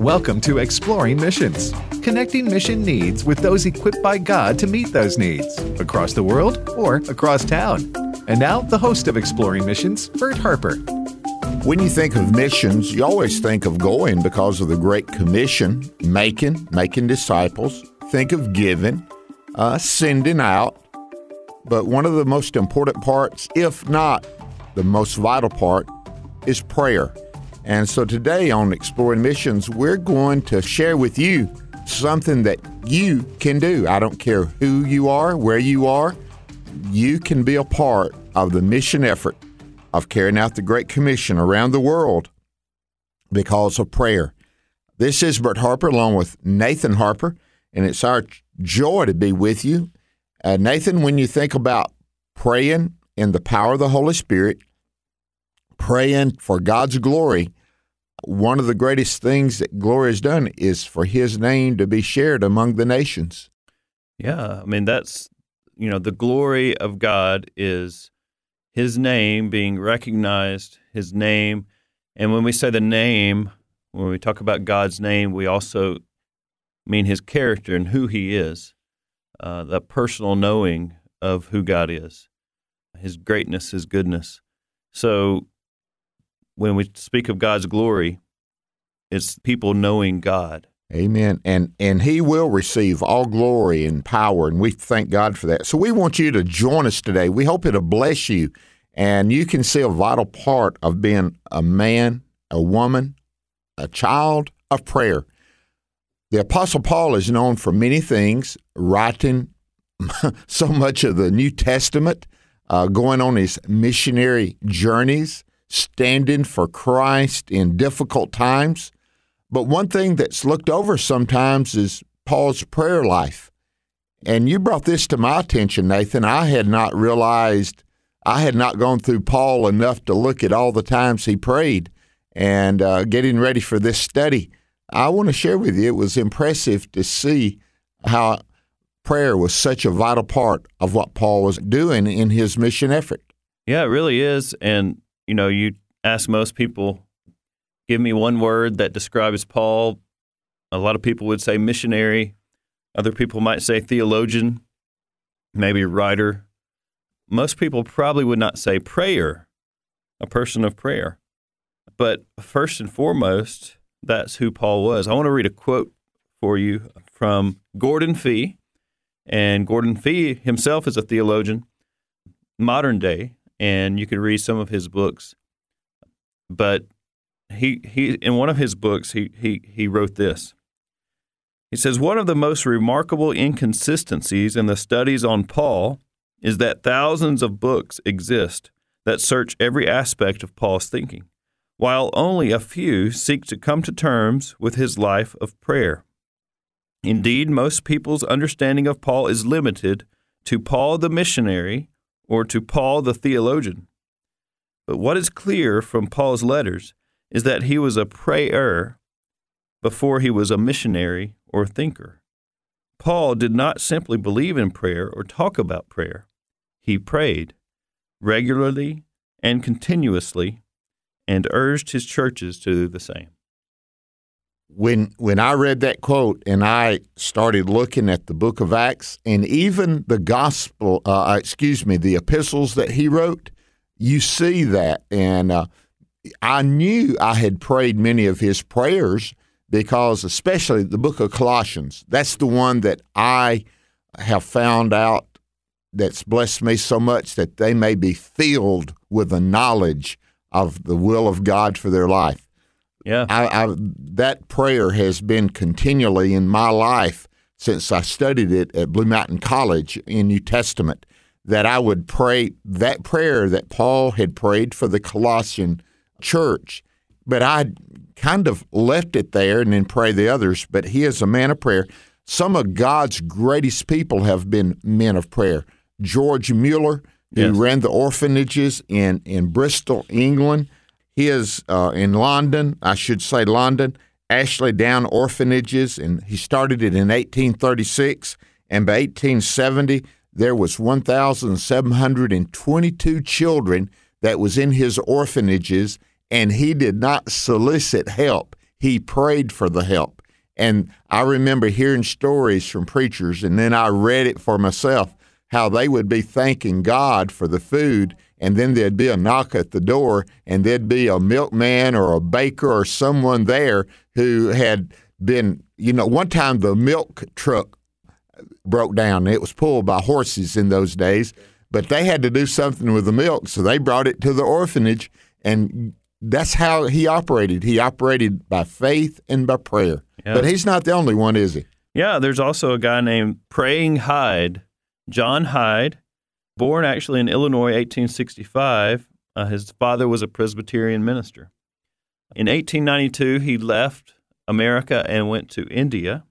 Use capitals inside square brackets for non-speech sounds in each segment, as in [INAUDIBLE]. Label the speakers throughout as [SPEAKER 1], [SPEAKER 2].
[SPEAKER 1] Welcome to Exploring Missions, connecting mission needs with those equipped by God to meet those needs across the world or across town. And now, the host of Exploring Missions, Bert Harper.
[SPEAKER 2] When you think of missions, you always think of going because of the Great Commission, making, making disciples. Think of giving, uh, sending out. But one of the most important parts, if not the most vital part, is prayer. And so today on Exploring Missions, we're going to share with you something that you can do. I don't care who you are, where you are, you can be a part of the mission effort of carrying out the Great Commission around the world because of prayer. This is Bert Harper along with Nathan Harper, and it's our joy to be with you. Uh, Nathan, when you think about praying in the power of the Holy Spirit, praying for God's glory, one of the greatest things that glory has done is for his name to be shared among the nations.
[SPEAKER 3] Yeah, I mean that's you know the glory of God is his name being recognized, his name, and when we say the name, when we talk about God's name, we also mean his character and who he is, uh, the personal knowing of who God is, his greatness, his goodness. So when we speak of God's glory, it's people knowing God.
[SPEAKER 2] Amen. And and he will receive all glory and power and we thank God for that. So we want you to join us today. We hope it'll bless you and you can see a vital part of being a man, a woman, a child of prayer. The apostle Paul is known for many things, writing [LAUGHS] so much of the New Testament, uh, going on his missionary journeys, standing for Christ in difficult times. But one thing that's looked over sometimes is Paul's prayer life. And you brought this to my attention, Nathan. I had not realized, I had not gone through Paul enough to look at all the times he prayed. And uh, getting ready for this study, I want to share with you, it was impressive to see how prayer was such a vital part of what Paul was doing in his mission effort.
[SPEAKER 3] Yeah, it really is. And you know, you ask most people, give me one word that describes Paul. A lot of people would say missionary. Other people might say theologian, maybe writer. Most people probably would not say prayer, a person of prayer. But first and foremost, that's who Paul was. I want to read a quote for you from Gordon Fee. And Gordon Fee himself is a theologian, modern day, and you can read some of his books. But he he in one of his books he he he wrote this. He says one of the most remarkable inconsistencies in the studies on Paul is that thousands of books exist that search every aspect of Paul's thinking, while only a few seek to come to terms with his life of prayer. Indeed, most people's understanding of Paul is limited to Paul the missionary or to Paul the theologian. But what is clear from Paul's letters is that he was a prayer before he was a missionary or thinker. Paul did not simply believe in prayer or talk about prayer. He prayed regularly and continuously and urged his churches to do the same
[SPEAKER 2] when when I read that quote and I started looking at the book of Acts and even the gospel, uh, uh, excuse me, the epistles that he wrote, you see that. And uh, I knew I had prayed many of his prayers because, especially the book of Colossians, that's the one that I have found out that's blessed me so much that they may be filled with the knowledge of the will of God for their life.
[SPEAKER 3] Yeah.
[SPEAKER 2] I, I, that prayer has been continually in my life since I studied it at Blue Mountain College in New Testament. That I would pray that prayer that Paul had prayed for the Colossian church, but I kind of left it there and then pray the others. But he is a man of prayer. Some of God's greatest people have been men of prayer. George Mueller, He
[SPEAKER 3] Yes.
[SPEAKER 2] ran the orphanages in, in Bristol, England. He is uh, in London, I should say London, Ashley Down Orphanages, and he started it in 1836. And by 1870, there was 1,722 children that was in his orphanages, and he did not solicit help. He prayed for the help. And I remember hearing stories from preachers, and then I read it for myself how they would be thanking God for the food, and then there'd be a knock at the door, and there'd be a milkman or a baker or someone there who had been, you know, one time the milk truck broke down. It was pulled by horses in those days, but they had to do something with the milk, so they brought it to the orphanage, and that's how he operated. He operated by faith and by prayer.
[SPEAKER 3] Yeah.
[SPEAKER 2] But he's not the only one, is he?
[SPEAKER 3] Yeah, there's also a guy named Praying Hyde, John Hyde, born actually in Illinois, 1865. Uh, his father was a Presbyterian minister. In 1892, he left America and went to India,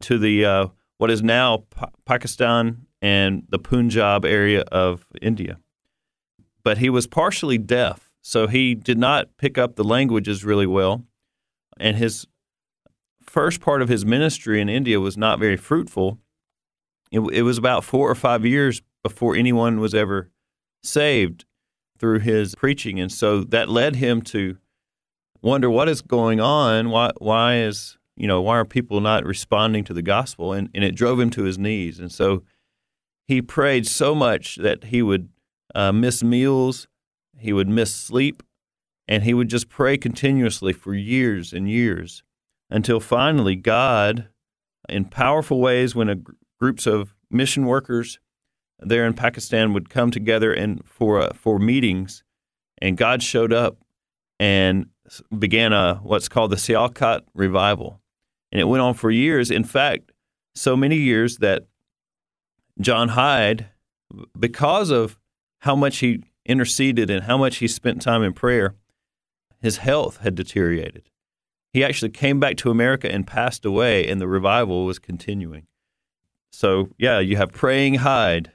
[SPEAKER 3] to the uh, what is now Pa- Pakistan and the Punjab area of India. But he was partially deaf, so he did not pick up the languages really well, and his first part of his ministry in India was not very fruitful. It, it was about four or five years before anyone was ever saved through his preaching, and so that led him to wonder what is going on. Why? Why is you know why are people not responding to the gospel? And and it drove him to his knees, and so he prayed so much that he would uh, miss meals, he would miss sleep, and he would just pray continuously for years and years until finally God, in powerful ways, when a gr- groups of mission workers there in Pakistan would come together and for uh, for meetings, and God showed up and began a what's called the Sialkot revival, and it went on for years. In fact, so many years that John Hyde, because of how much he interceded and how much he spent time in prayer, his health had deteriorated he actually came back to America and passed away, and the revival was continuing. So, yeah, you have Praying Hyde.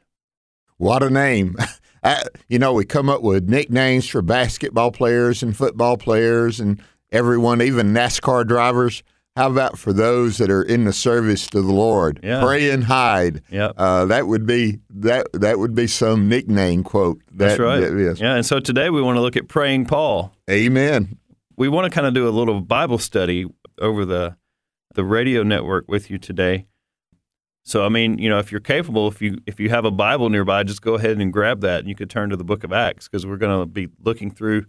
[SPEAKER 2] What a name. [LAUGHS] I, you know, we come up with nicknames for basketball players and football players and everyone, even NASCAR drivers. How about for those that are in the service to the Lord?
[SPEAKER 3] Yeah.
[SPEAKER 2] Praying Hyde.
[SPEAKER 3] Yep.
[SPEAKER 2] Uh, that would be that that would be some nickname quote. That,
[SPEAKER 3] That's right.
[SPEAKER 2] that is.
[SPEAKER 3] Yeah, and so today we want to look at Praying Paul.
[SPEAKER 2] Amen.
[SPEAKER 3] We want to kind of do a little Bible study over the the radio network with you today. So, I mean, you know, if you're capable, if you if you have a Bible nearby, just go ahead and grab that, and you could turn to the Book of Acts because we're going to be looking through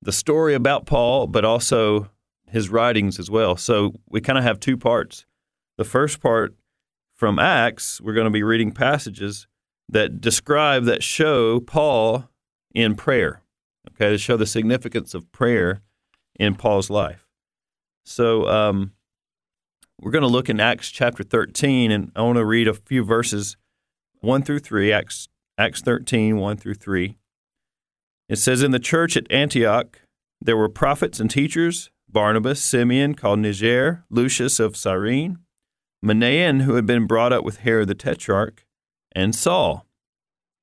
[SPEAKER 3] the story about Paul, but also his writings as well. So we kind of have two parts. The first part from Acts, we're going to be reading passages that describe that show Paul in prayer. Okay, to show the significance of prayer in Paul's life. So um, we're going to look in Acts chapter 13, and I want to read a few verses 1 through 3, Acts, Acts 13, 1 through 3. It says, In the church at Antioch, there were prophets and teachers Barnabas, Simeon, called Niger, Lucius of Cyrene, Manaen, who had been brought up with Herod the Tetrarch, and Saul.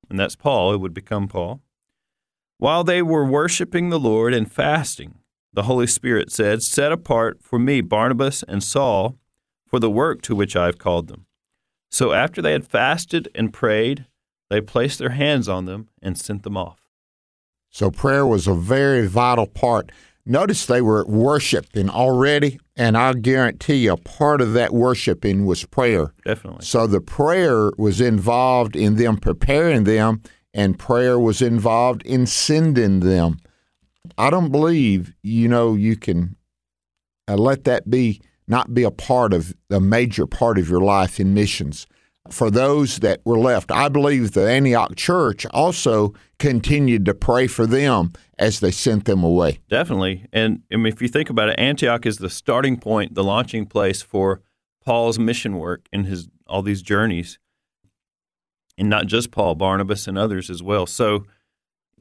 [SPEAKER 3] And that's Paul, it would become Paul. While they were worshiping the Lord and fasting, the Holy Spirit said, Set apart for me Barnabas and Saul for the work to which I have called them. So after they had fasted and prayed, they placed their hands on them and sent them off.
[SPEAKER 2] So prayer was a very vital part. Notice they were worshiping already, and I guarantee you, a part of that worshiping was prayer.
[SPEAKER 3] Definitely.
[SPEAKER 2] So the prayer was involved in them preparing them, and prayer was involved in sending them. I don't believe, you know, you can uh, let that be not be a part of a major part of your life in missions. For those that were left, I believe the Antioch church also continued to pray for them as they sent them away.
[SPEAKER 3] Definitely. And mean, if you think about it, Antioch is the starting point, the launching place for Paul's mission work and his all these journeys. And not just Paul, Barnabas and others as well. So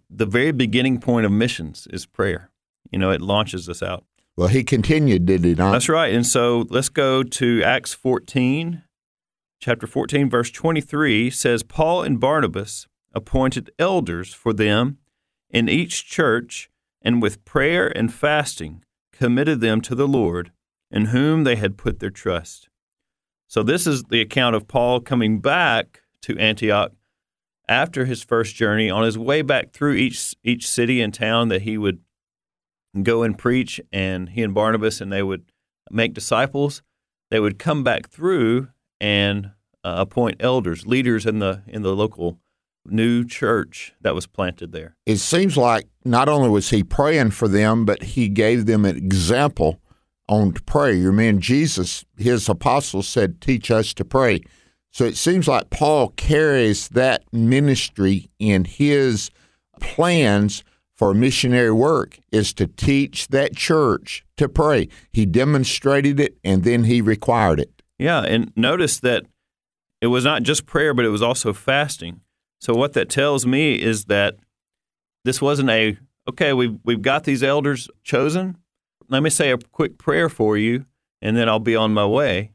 [SPEAKER 3] the very beginning point of missions is prayer. You know, it launches us out.
[SPEAKER 2] Well, he continued, did he not?
[SPEAKER 3] That's right. And so let's go to Acts 14, chapter 14, verse 23 says, Paul and Barnabas appointed elders for them in each church, and with prayer and fasting committed them to the Lord, in whom they had put their trust. So, this is the account of Paul coming back to Antioch after his first journey, on his way back through each, each city and town that he would go and preach, and he and Barnabas and they would make disciples. They would come back through and uh, appoint elders, leaders in the in the local new church that was planted there.
[SPEAKER 2] It seems like not only was he praying for them, but he gave them an example on to pray. Your man Jesus, his apostles said, "Teach us to pray." So it seems like Paul carries that ministry in his plans for missionary work is to teach that church to pray. He demonstrated it and then he required it.
[SPEAKER 3] Yeah, and notice that it was not just prayer, but it was also fasting. So what that tells me is that this wasn't a okay, we've we've got these elders chosen. Let me say a quick prayer for you, and then I'll be on my way.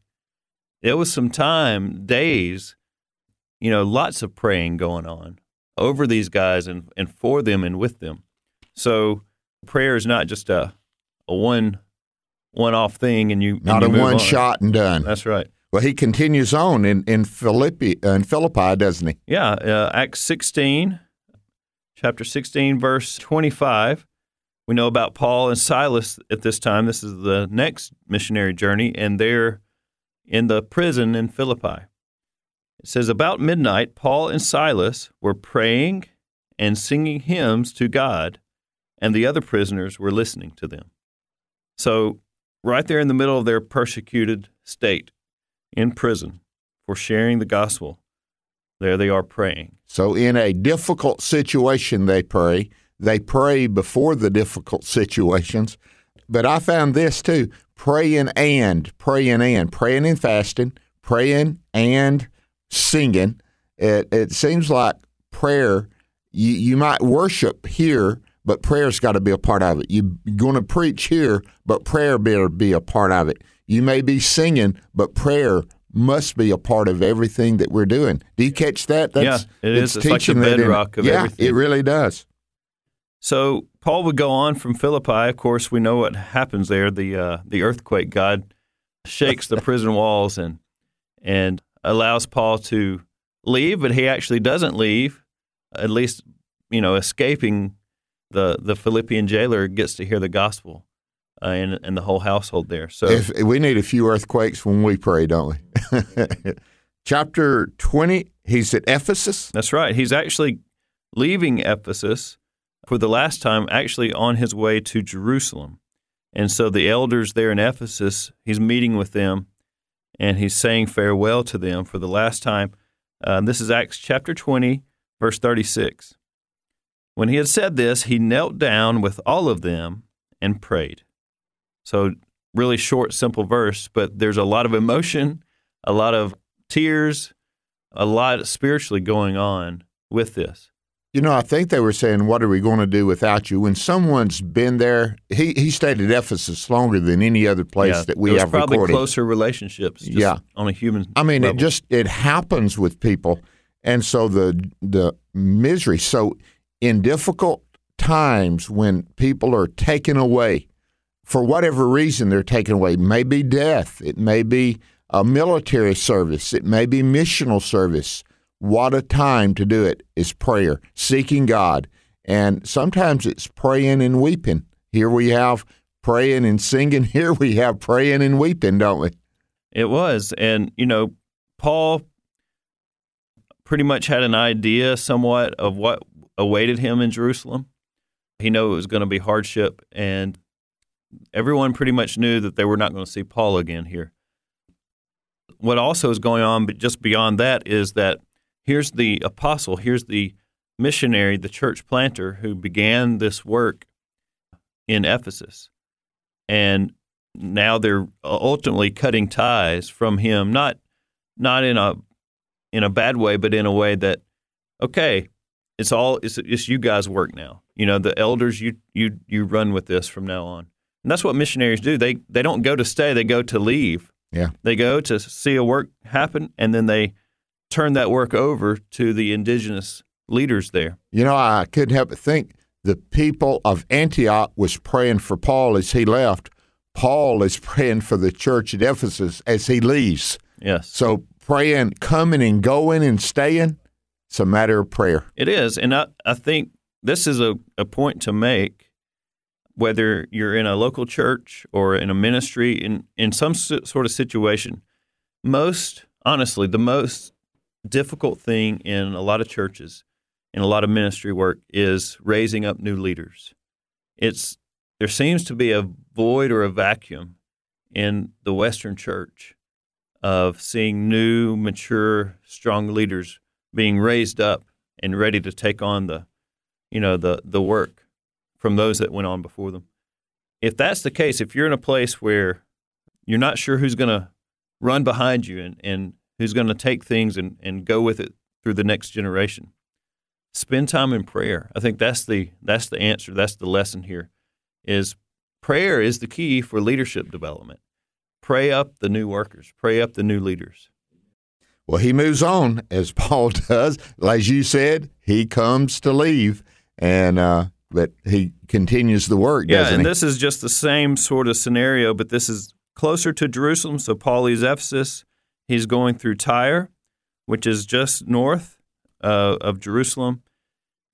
[SPEAKER 3] There was some time, days, you know, lots of praying going on over these guys and, and for them and with them. So prayer is not just a a one one off thing, and you
[SPEAKER 2] not
[SPEAKER 3] and
[SPEAKER 2] a
[SPEAKER 3] you move
[SPEAKER 2] one
[SPEAKER 3] on.
[SPEAKER 2] shot and done.
[SPEAKER 3] That's right.
[SPEAKER 2] Well, he continues on in in Philippi uh, in Philippi, doesn't he?
[SPEAKER 3] Yeah, uh, Acts sixteen, chapter sixteen, verse twenty-five. We know about Paul and Silas at this time. This is the next missionary journey, and they're in the prison in Philippi. It says, About midnight, Paul and Silas were praying and singing hymns to God, and the other prisoners were listening to them. So, right there in the middle of their persecuted state, in prison, for sharing the gospel, there they are praying.
[SPEAKER 2] So, in a difficult situation, they pray. They pray before the difficult situations. But I found this too praying and, praying and, praying and fasting, praying and singing. It, it seems like prayer, you, you might worship here, but prayer's got to be a part of it. You're going to preach here, but prayer better be a part of it. You may be singing, but prayer must be a part of everything that we're doing. Do you catch that?
[SPEAKER 3] Yeah, it is. It's like the
[SPEAKER 2] that in-
[SPEAKER 3] bedrock of
[SPEAKER 2] yeah,
[SPEAKER 3] everything.
[SPEAKER 2] it really does.
[SPEAKER 3] So Paul would go on from Philippi. Of course, we know what happens there. The uh, the earthquake. God shakes the prison [LAUGHS] walls and and allows Paul to leave, but he actually doesn't leave. At least, you know, escaping the the Philippian jailer gets to hear the gospel, uh, and and the whole household there. So
[SPEAKER 2] If we need a few earthquakes when we pray, don't we? [LAUGHS] Chapter 20, he's at Ephesus.
[SPEAKER 3] That's right. He's actually leaving Ephesus for the last time, actually on his way to Jerusalem. And so the elders there in Ephesus, he's meeting with them and he's saying farewell to them for the last time. Uh, this is Acts chapter 20, verse 36. When he had said this, he knelt down with all of them and prayed. So, really short, simple verse, but there's a lot of emotion, a lot of tears, a lot spiritually going on with this.
[SPEAKER 2] You know, I think they were saying, What are we going to do without you? When someone's been there, he, he stayed at Ephesus longer than any other place
[SPEAKER 3] Yeah,
[SPEAKER 2] that we have
[SPEAKER 3] probably
[SPEAKER 2] recorded.
[SPEAKER 3] closer relationships. Just
[SPEAKER 2] Yeah.
[SPEAKER 3] on a human.
[SPEAKER 2] I mean,
[SPEAKER 3] level.
[SPEAKER 2] it just it happens with people, and so the the misery. So in difficult times when people are taken away, for whatever reason they're taken away, it may be death, it may be a military service, it may be missional service. What a time to do it is prayer, seeking God, and sometimes it's praying and weeping. Here we have praying and singing. [LAUGHS] Here we have praying and weeping, don't we?
[SPEAKER 3] It was. And, you know, Paul pretty much had an idea somewhat of what awaited him in Jerusalem. He knew it was going to be hardship, and everyone pretty much knew that they were not going to see Paul again here. What also is going on, but just beyond that, is that here's the apostle, here's the missionary, the church planter who began this work in Ephesus. And now they're ultimately cutting ties from him, not not in a in a bad way, but in a way that okay, it's all it's it's you guys' work now. You know, the elders you you you run with this from now on. And that's what missionaries do. They they don't go to stay, they go to leave.
[SPEAKER 2] Yeah.
[SPEAKER 3] They go to see a work happen and then they turn that work over to the indigenous leaders there.
[SPEAKER 2] You know, I couldn't help but think the people of Antioch was praying for Paul as he left. Paul is [LAUGHS] praying for the church at Ephesus as he leaves.
[SPEAKER 3] Yes.
[SPEAKER 2] So praying, coming and going and staying, it's a matter of prayer.
[SPEAKER 3] It is. And I, I think this is a, a point to make whether you're in a local church or in a ministry, in, in some sort of situation. Most, honestly, the most difficult thing in a lot of churches, in a lot of ministry work, is raising up new leaders. It's there seems to be a void or a vacuum in the Western church of seeing new, mature, strong leaders being raised up and ready to take on the, you know, the the work from those that went on before them. If that's the case, if you're in a place where you're not sure who's going to run behind you and, and who's going to take things and, and go with it through the next generation, spend time in prayer. I think that's the that's the answer. That's the lesson here. Is prayer is the key for leadership development. Pray up the new workers. Pray up the new leaders.
[SPEAKER 2] Well, he moves on as [LAUGHS] Paul does. As you said, he comes to leave, and uh, but he continues the work.
[SPEAKER 3] Yeah, and
[SPEAKER 2] he?
[SPEAKER 3] this is just the same sort of scenario, but this is closer to Jerusalem. So Paul leaves Ephesus. He's going through Tyre, which is just north uh, of Jerusalem,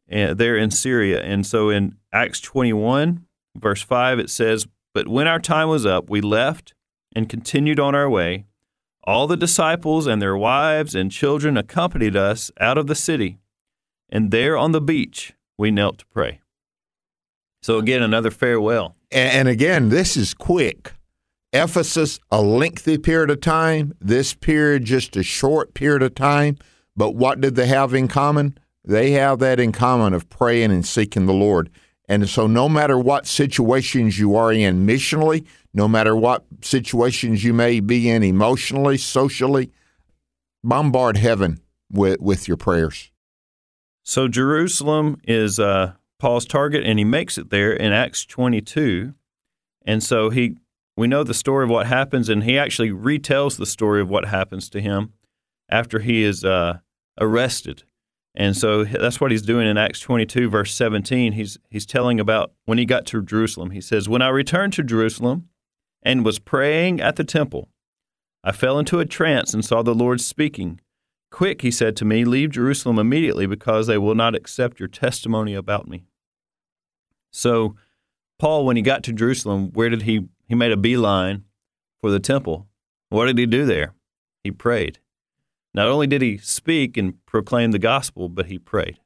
[SPEAKER 3] and there in Syria. And so in Acts 21, verse 5, it says, But when our time was up, we left and continued on our way. All the disciples and their wives and children accompanied us out of the city, and there on the beach we knelt to pray. So again, another farewell.
[SPEAKER 2] And again, this is quick. Ephesus, a lengthy period of time. This period, just a short period of time. But what did they have in common? They have that in common of praying and seeking the Lord. And so, no matter what situations you are in missionally, no matter what situations you may be in emotionally, socially, bombard heaven with, with your prayers.
[SPEAKER 3] So, Jerusalem is uh, Paul's target, and he makes it there in Acts 22. And so, he we know the story of what happens, and he actually retells the story of what happens to him after he is uh, arrested. And so that's what he's doing in Acts 22, verse 17. He's, he's telling about when he got to Jerusalem. He says, When I returned to Jerusalem and was praying at the temple, I fell into a trance and saw the Lord speaking. Quick, he said to me, leave Jerusalem immediately because they will not accept your testimony about me. So, Paul, when he got to Jerusalem, where did he? He made a beeline for the temple. What did he do there? He prayed. Not only did he speak and proclaim the gospel, but he prayed.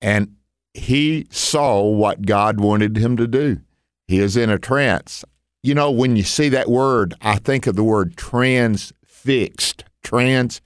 [SPEAKER 2] And he saw what God wanted him to do. He is in a trance. You know, when you see that word, I think of the word transfixed, trans,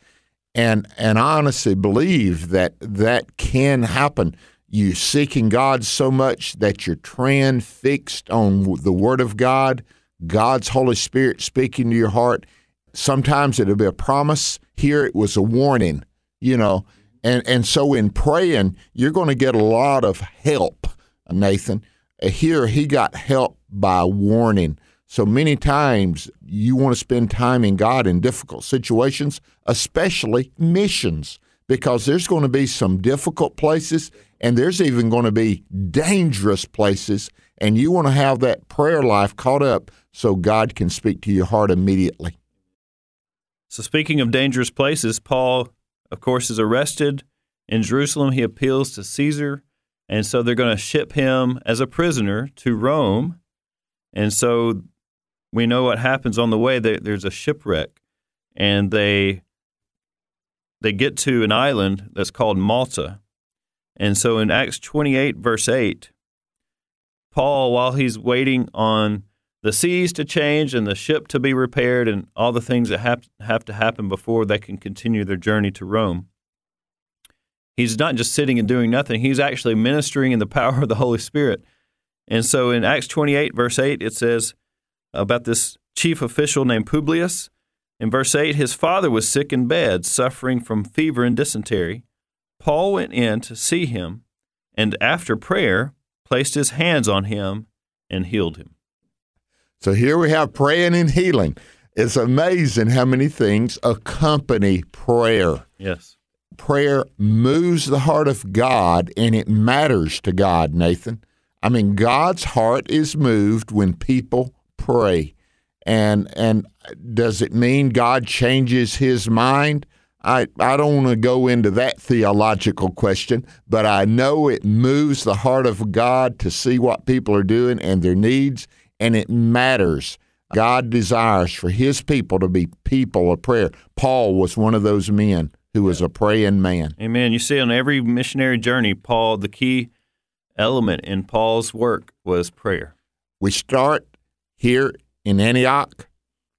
[SPEAKER 2] and and I honestly believe that that can happen. You seeking God so much that you're transfixed on the Word of God, God's Holy Spirit speaking to your heart. Sometimes it'll be a promise. Here it was a warning, you know. And and so in praying, you're going to get a lot of help, Nathan. Here he got help by warning. So many times you want to spend time in God in difficult situations, especially missions, because there's going to be some difficult places and there's even going to be dangerous places. And you want to have that prayer life caught up so God can speak to your heart immediately.
[SPEAKER 3] So, speaking of dangerous places, Paul, of course, is arrested in Jerusalem. He appeals to Caesar. And so they're going to ship him as a prisoner to Rome. And so we know what happens on the way. There's a shipwreck, and they they get to an island that's called Malta. And so in Acts 28, verse 8, Paul, while he's waiting on the seas to change and the ship to be repaired and all the things that have, have to happen before they can continue their journey to Rome, he's not just sitting and doing nothing. He's actually ministering in the power of the Holy Spirit. And so in Acts 28, verse 8, it says, about this chief official named Publius. In verse 8, his father was sick in bed, suffering from fever and dysentery. Paul went in to see him, and after prayer, placed his hands on him and healed him.
[SPEAKER 2] So here we have praying and healing. It's amazing how many things accompany prayer.
[SPEAKER 3] Yes.
[SPEAKER 2] prayer moves the heart of God and it matters to God, Nathan. I mean, God's heart is moved when people pray. And and does it mean God changes his mind? I, I don't want to go into that theological question, but I know it moves the heart of God to see what people are doing and their needs, and it matters. God desires for his people to be people of prayer. Paul was one of those men who was a praying man.
[SPEAKER 3] Amen. You see, on every missionary journey, Paul, the key element in Paul's work was prayer.
[SPEAKER 2] We start here in Antioch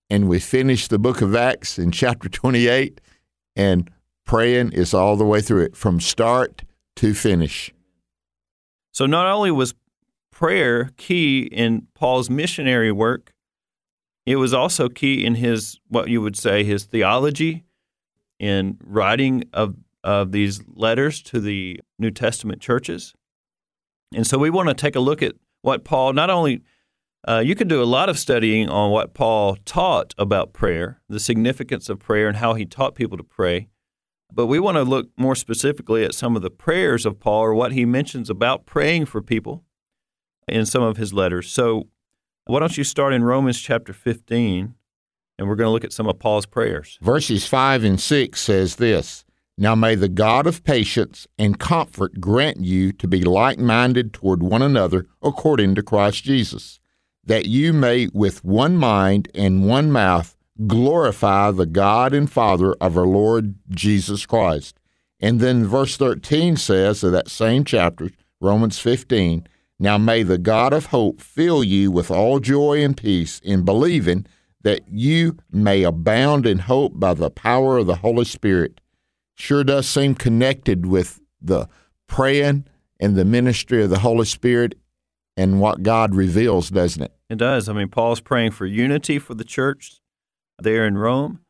[SPEAKER 2] and we finish the book of Acts in chapter 28, and praying is all the way through it from start to finish.
[SPEAKER 3] So, not only was prayer key in Paul's missionary work, it was also key in his, what you would say, his theology, in writing of, of these letters to the New Testament churches. And so we want to take a look at what Paul not only uh, you can do a lot of studying on what Paul taught about prayer, the significance of prayer, and how he taught people to pray. But we want to look more specifically at some of the prayers of Paul or what he mentions about praying for people in some of his letters. So, why don't you start in Romans chapter 15, and we're going to look at some of Paul's prayers.
[SPEAKER 2] Verses 5 and 6 says this Now may the God of patience and comfort grant you to be like minded toward one another according to Christ Jesus that you may with one mind and one mouth glorify the God and Father of our Lord Jesus Christ. And then verse 13 says of that same chapter, Romans 15, Now may the God of hope fill you with all joy and peace in believing that you may abound in hope by the power of the Holy Spirit. Sure does seem connected with the praying and the ministry of the Holy Spirit and what God reveals, doesn't it?
[SPEAKER 3] It does. I mean, Paul's praying for unity for the church there in Rome.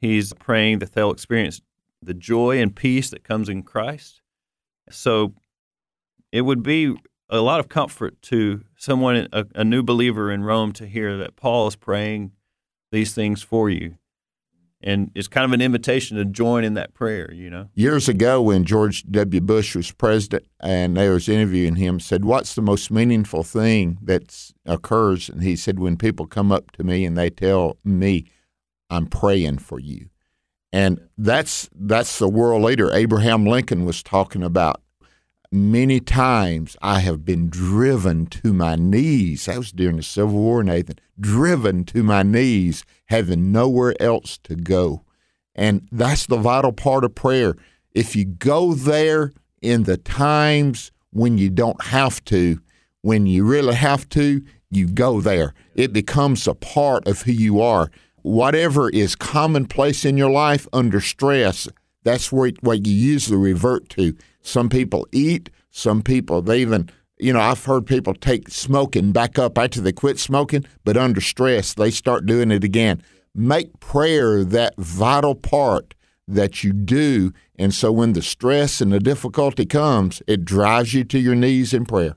[SPEAKER 3] He's praying that they'll experience the joy and peace that comes in Christ. So it would be a lot of comfort to someone, a, a new believer in Rome, to hear that Paul is praying these things for you and it's kind of an invitation to join in that prayer you know?
[SPEAKER 2] Years ago when george w. Bush was president and they was interviewing him said what's the most meaningful thing that occurs? And he said when people come up to me and they tell me i'm praying for you. And that's that's the world leader abraham lincoln was talking about many times I have been driven to my knees. That was during the Civil War, Nathan. Driven to my knees, having nowhere else to go. And that's the vital part of prayer. If you go there in the times when you don't have to, when you really have to, you go there. It becomes a part of who you are. Whatever is commonplace in your life under stress, that's where what you usually revert to. Some people eat. Some people, they even, you know, I've heard people take smoking back up after they quit smoking, but under stress, they start doing it again. Make prayer that vital part that you do. And so when the stress and the difficulty comes, it drives you to your knees in prayer.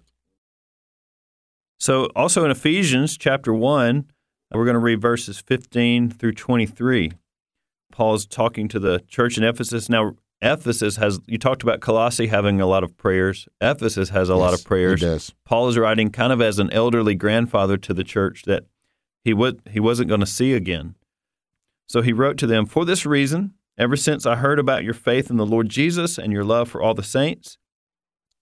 [SPEAKER 3] So, also in Ephesians chapter 1, we're going to read verses 15 through 23. Paul's talking to the church in Ephesus. Now, Ephesus has, you talked about Colossae having a lot of prayers. Ephesus has a
[SPEAKER 2] yes,
[SPEAKER 3] lot of prayers.
[SPEAKER 2] It does.
[SPEAKER 3] Paul is writing kind of as an elderly grandfather to the church that he, would, he wasn't going to see again. So he wrote to them, For this reason, ever since I heard about your faith in the Lord Jesus and your love for all the saints,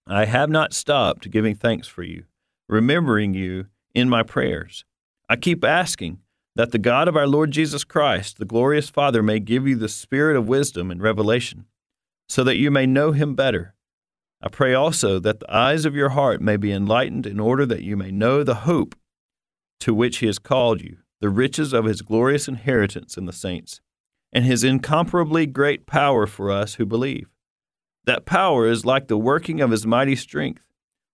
[SPEAKER 3] I have not stopped giving thanks for you, remembering you in my prayers. I keep asking that the God of our Lord Jesus Christ, the glorious Father, may give you the spirit of wisdom and revelation so that you may know him better. I pray also that the eyes of your heart may be enlightened in order that you may know the hope to which he has called you, the riches of his glorious inheritance in the saints, and his incomparably great power for us who believe. That power is like the working of his mighty strength,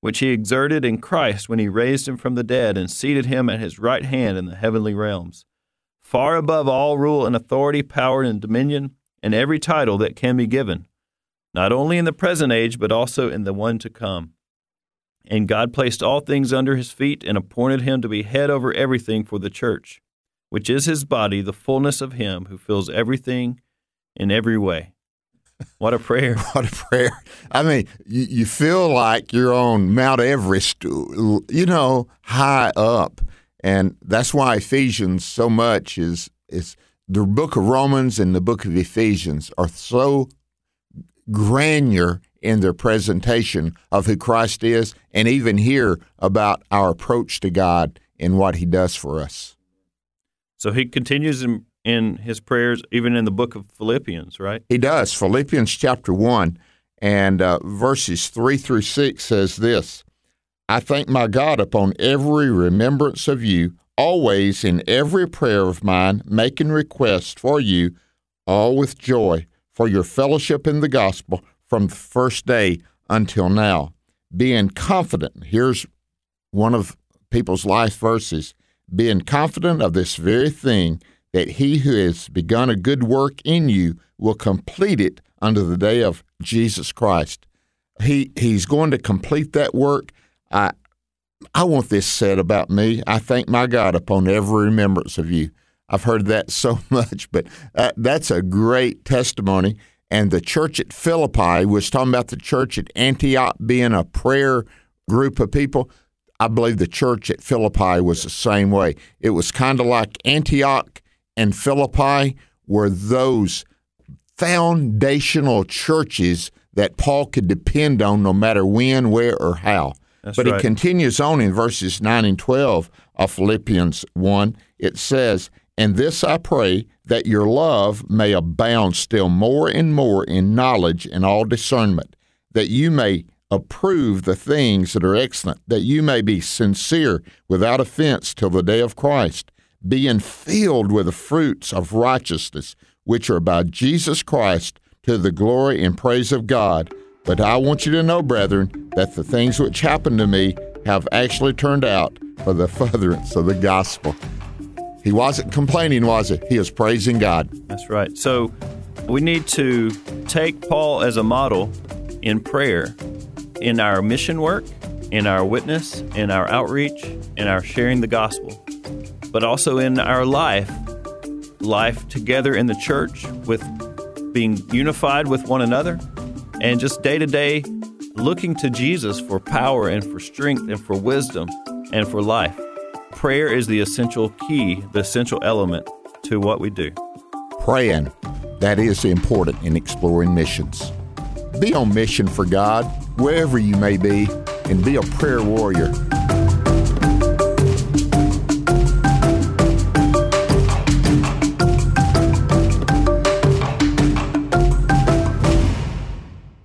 [SPEAKER 3] which he exerted in Christ when he raised him from the dead and seated him at his right hand in the heavenly realms, far above all rule and authority, power and dominion, and every title that can be given not only in the present age, but also in the one to come. And God placed all things under his feet and appointed him to be head over everything for the church, which is his body, the fullness of him who fills everything in every way. What a prayer. [LAUGHS]
[SPEAKER 2] What a prayer. I mean, you, you feel like you're on Mount Everest, you know, high up. And that's why Ephesians so much is is the book of Romans and the book of Ephesians are so granular in their presentation of who Christ is and even here about our approach to God and what he does for us.
[SPEAKER 3] So he continues in, in his prayers even in the book of Philippians, right?
[SPEAKER 2] He does. Philippians chapter 1 and uh, verses 3 through 6 says this I thank my God upon every remembrance of you, always in every prayer of mine, making request for you, all with joy, for your fellowship in the gospel from the first day until now. Being confident, here's one of people's life verses being confident of this very thing, that he who has begun a good work in you will complete it unto the day of Jesus Christ. He he's going to complete that work. I I want this said about me. I thank my God upon every remembrance of you. I've heard that so [LAUGHS] much, but uh, that's a great testimony. And the church at Philippi was talking about the church at Antioch being a prayer group of people. I believe the church at Philippi was the same way. It was kind of like Antioch and Philippi were those foundational churches that Paul could depend on no matter when, where, or how.
[SPEAKER 3] That's
[SPEAKER 2] but
[SPEAKER 3] right.
[SPEAKER 2] he continues on in verses 9 and 12 of Philippians 1. It says, And this I pray, that your love may abound still more and more in knowledge and all discernment, that you may approve the things that are excellent, that you may be sincere without offense till the day of Christ, being filled with the fruits of righteousness, which are by Jesus Christ to the glory and praise of God. But I want you to know, brethren, that the things which happened to me have actually turned out for the [LAUGHS] furtherance of the gospel. He wasn't complaining, was he? He was praising God.
[SPEAKER 3] That's right. So we need to take Paul as a model in prayer, in our mission work, in our witness, in our outreach, in our sharing the gospel, but also in our life, life together in the church with being unified with one another, and just day to day looking to Jesus for power and for strength and for wisdom and for life. Prayer is the essential key, the essential element to what we do.
[SPEAKER 2] Praying, that is important in exploring missions. Be on mission for God wherever you may be and be a prayer warrior